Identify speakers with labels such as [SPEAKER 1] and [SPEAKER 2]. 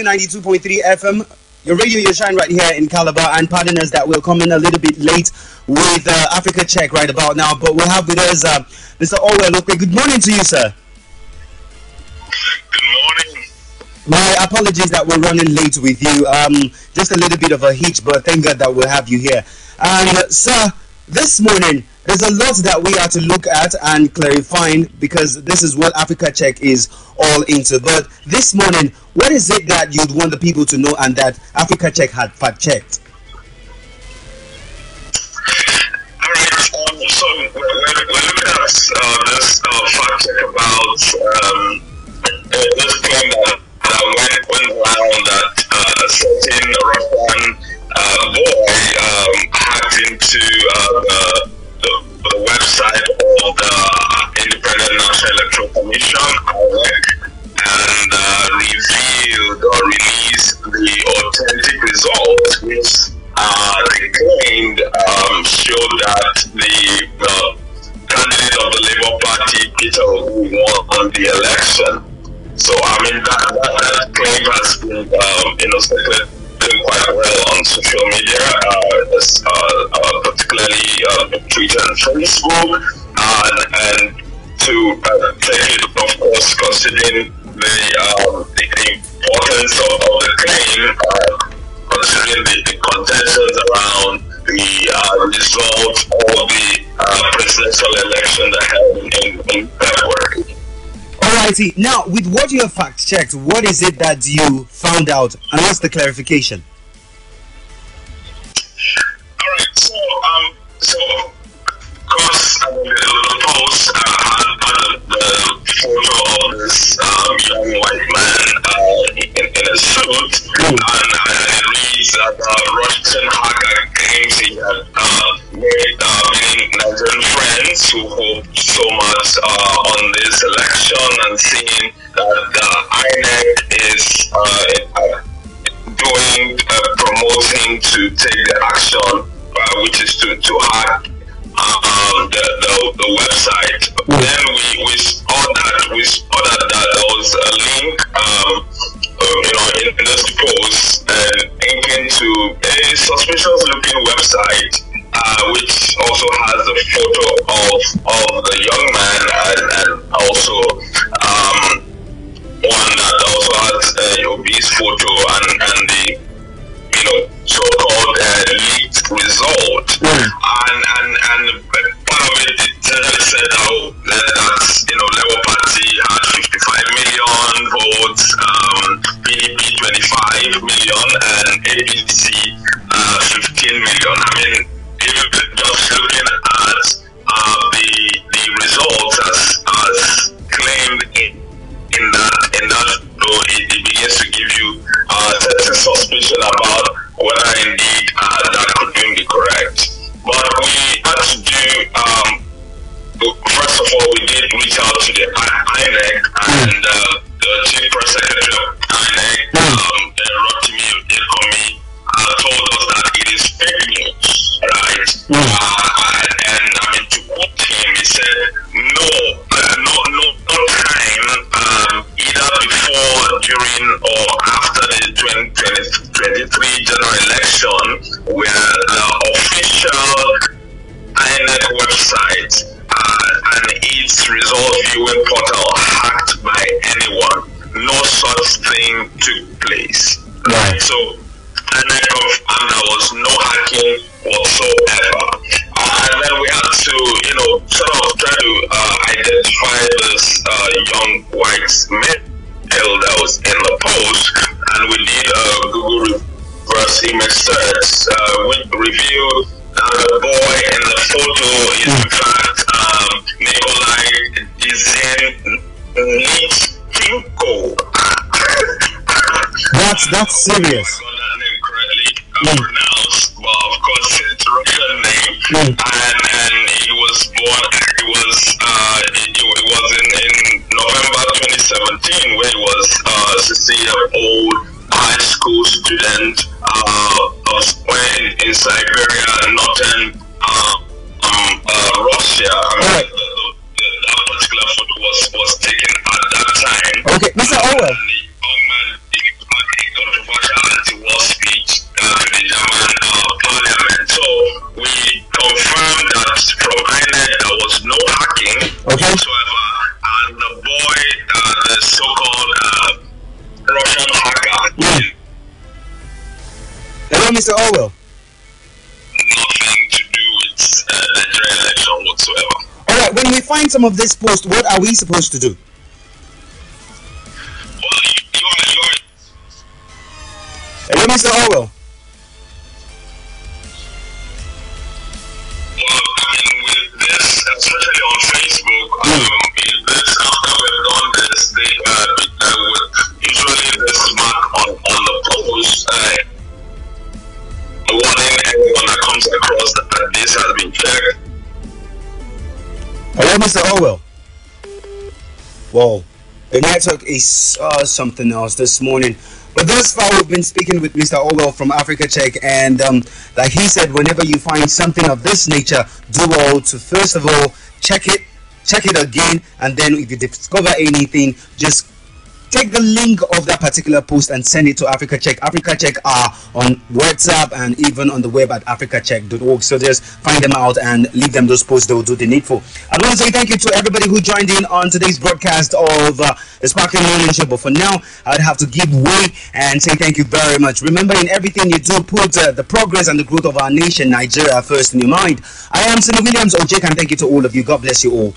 [SPEAKER 1] 92.3 FM. Your radio, your shine right here in Calabar, and partners that will come in a little bit late with uh, Africa Check right about now. But we'll have with us uh, Mr. Orwell. Okay, good morning to you, sir.
[SPEAKER 2] Good morning.
[SPEAKER 1] My apologies that we're running late with you. Um, just a little bit of a hitch, but thank God that we'll have you here. And, sir, this morning, there's a lot that we are to look at and clarifying because this is what Africa Check is all into. But this morning, what is it that you'd want the people to know and that Africa Check had fact checked?
[SPEAKER 2] All right. So we're, we're at uh, this uh, fact check about um, uh, this claim that, that went, went around that uh, a certain Russian uh, boy um, hacked into um, that the uh, candidate of the Labour Party, Peter Obi, won the election. So I mean that that, that claim has been um, you know circulating quite well on social media, uh, uh, uh, particularly uh, Twitter and Facebook, and, and to uh, take it, of course, considering the um, the importance of, of the claim, uh, considering the, the contentions around the uh, result of the uh, presidential election that held in, in February.
[SPEAKER 1] Alrighty, now with what you have fact checked, what is it that you found out and what's the clarification?
[SPEAKER 2] Alright, so um, so of course, I mean, the, the post uh, had, the, the photo of this um, young white man uh, in, in a suit, and, and it reads that uh, Russian hacker claims he had uh, made uh, many Nigerian who hoped so much uh, on this election, and seeing that the INEC is uh, uh, doing uh, promoting to take the action, uh, which is to to hack um, the, the the website. Then we we saw that we saw that, that there was a link, um, uh, you know, in, in this post, and linking to a suspicious looking website. Uh, which also has a photo of of the young man and, and also um, one that also has uh, Obi's photo and, and the you know so-called uh, leaked result. And and and part of it it said how that you know us that it is fake right? Uh, and, and I mean to quote him, he said no, uh, no, no, no time um, either before, during, or after the 2023 general election where the official website uh, and its result viewing portal hacked by anyone. No such thing took place.
[SPEAKER 1] Right.
[SPEAKER 2] So there was no hacking whatsoever. Uh, and then we had to, you know, sort of try to uh, identify this uh, young white male that was in the post, and we did a Google reverse image search, uh, revealed that the boy in the photo is in fact um, Nikolai Dizhenko.
[SPEAKER 1] That's that's serious.
[SPEAKER 2] I
[SPEAKER 1] Mm.
[SPEAKER 2] And and he was born. He was uh he, he was in, in November 2017 where he was uh 16 year old high school student uh of when in Siberia, northern uh, um uh Russia. I mean,
[SPEAKER 1] Alright.
[SPEAKER 2] the, the, that particular photo was was taken at that time.
[SPEAKER 1] Okay, Mr. Orwell. Mr. Orwell.
[SPEAKER 2] Nothing to do with uh, Nigerian whatsoever.
[SPEAKER 1] All right, when we find some of this post, what are we supposed to do?
[SPEAKER 2] Well, you,
[SPEAKER 1] Hello, Mr. Orwell.
[SPEAKER 2] Well, I mean, with this, especially on Facebook,
[SPEAKER 1] Hello, Mr. Orwell. Whoa, the network is uh, something else this morning. But thus far, we've been speaking with Mr. Orwell from Africa Check, and um, like he said, whenever you find something of this nature, do all to first of all check it, check it again, and then if you discover anything, just take the link of that particular post and send it to Africa Check. Africa Check are on WhatsApp and even on the web at africacheck.org. So just find them out and leave them those posts. They will do the needful. I want to say thank you to everybody who joined in on today's broadcast of uh, the Sparkling Morning Show. But for now, I'd have to give way and say thank you very much. Remember, in everything you do, put uh, the progress and the growth of our nation, Nigeria, first in your mind. I am Sinu Williams Ojek, and thank you to all of you. God bless you all.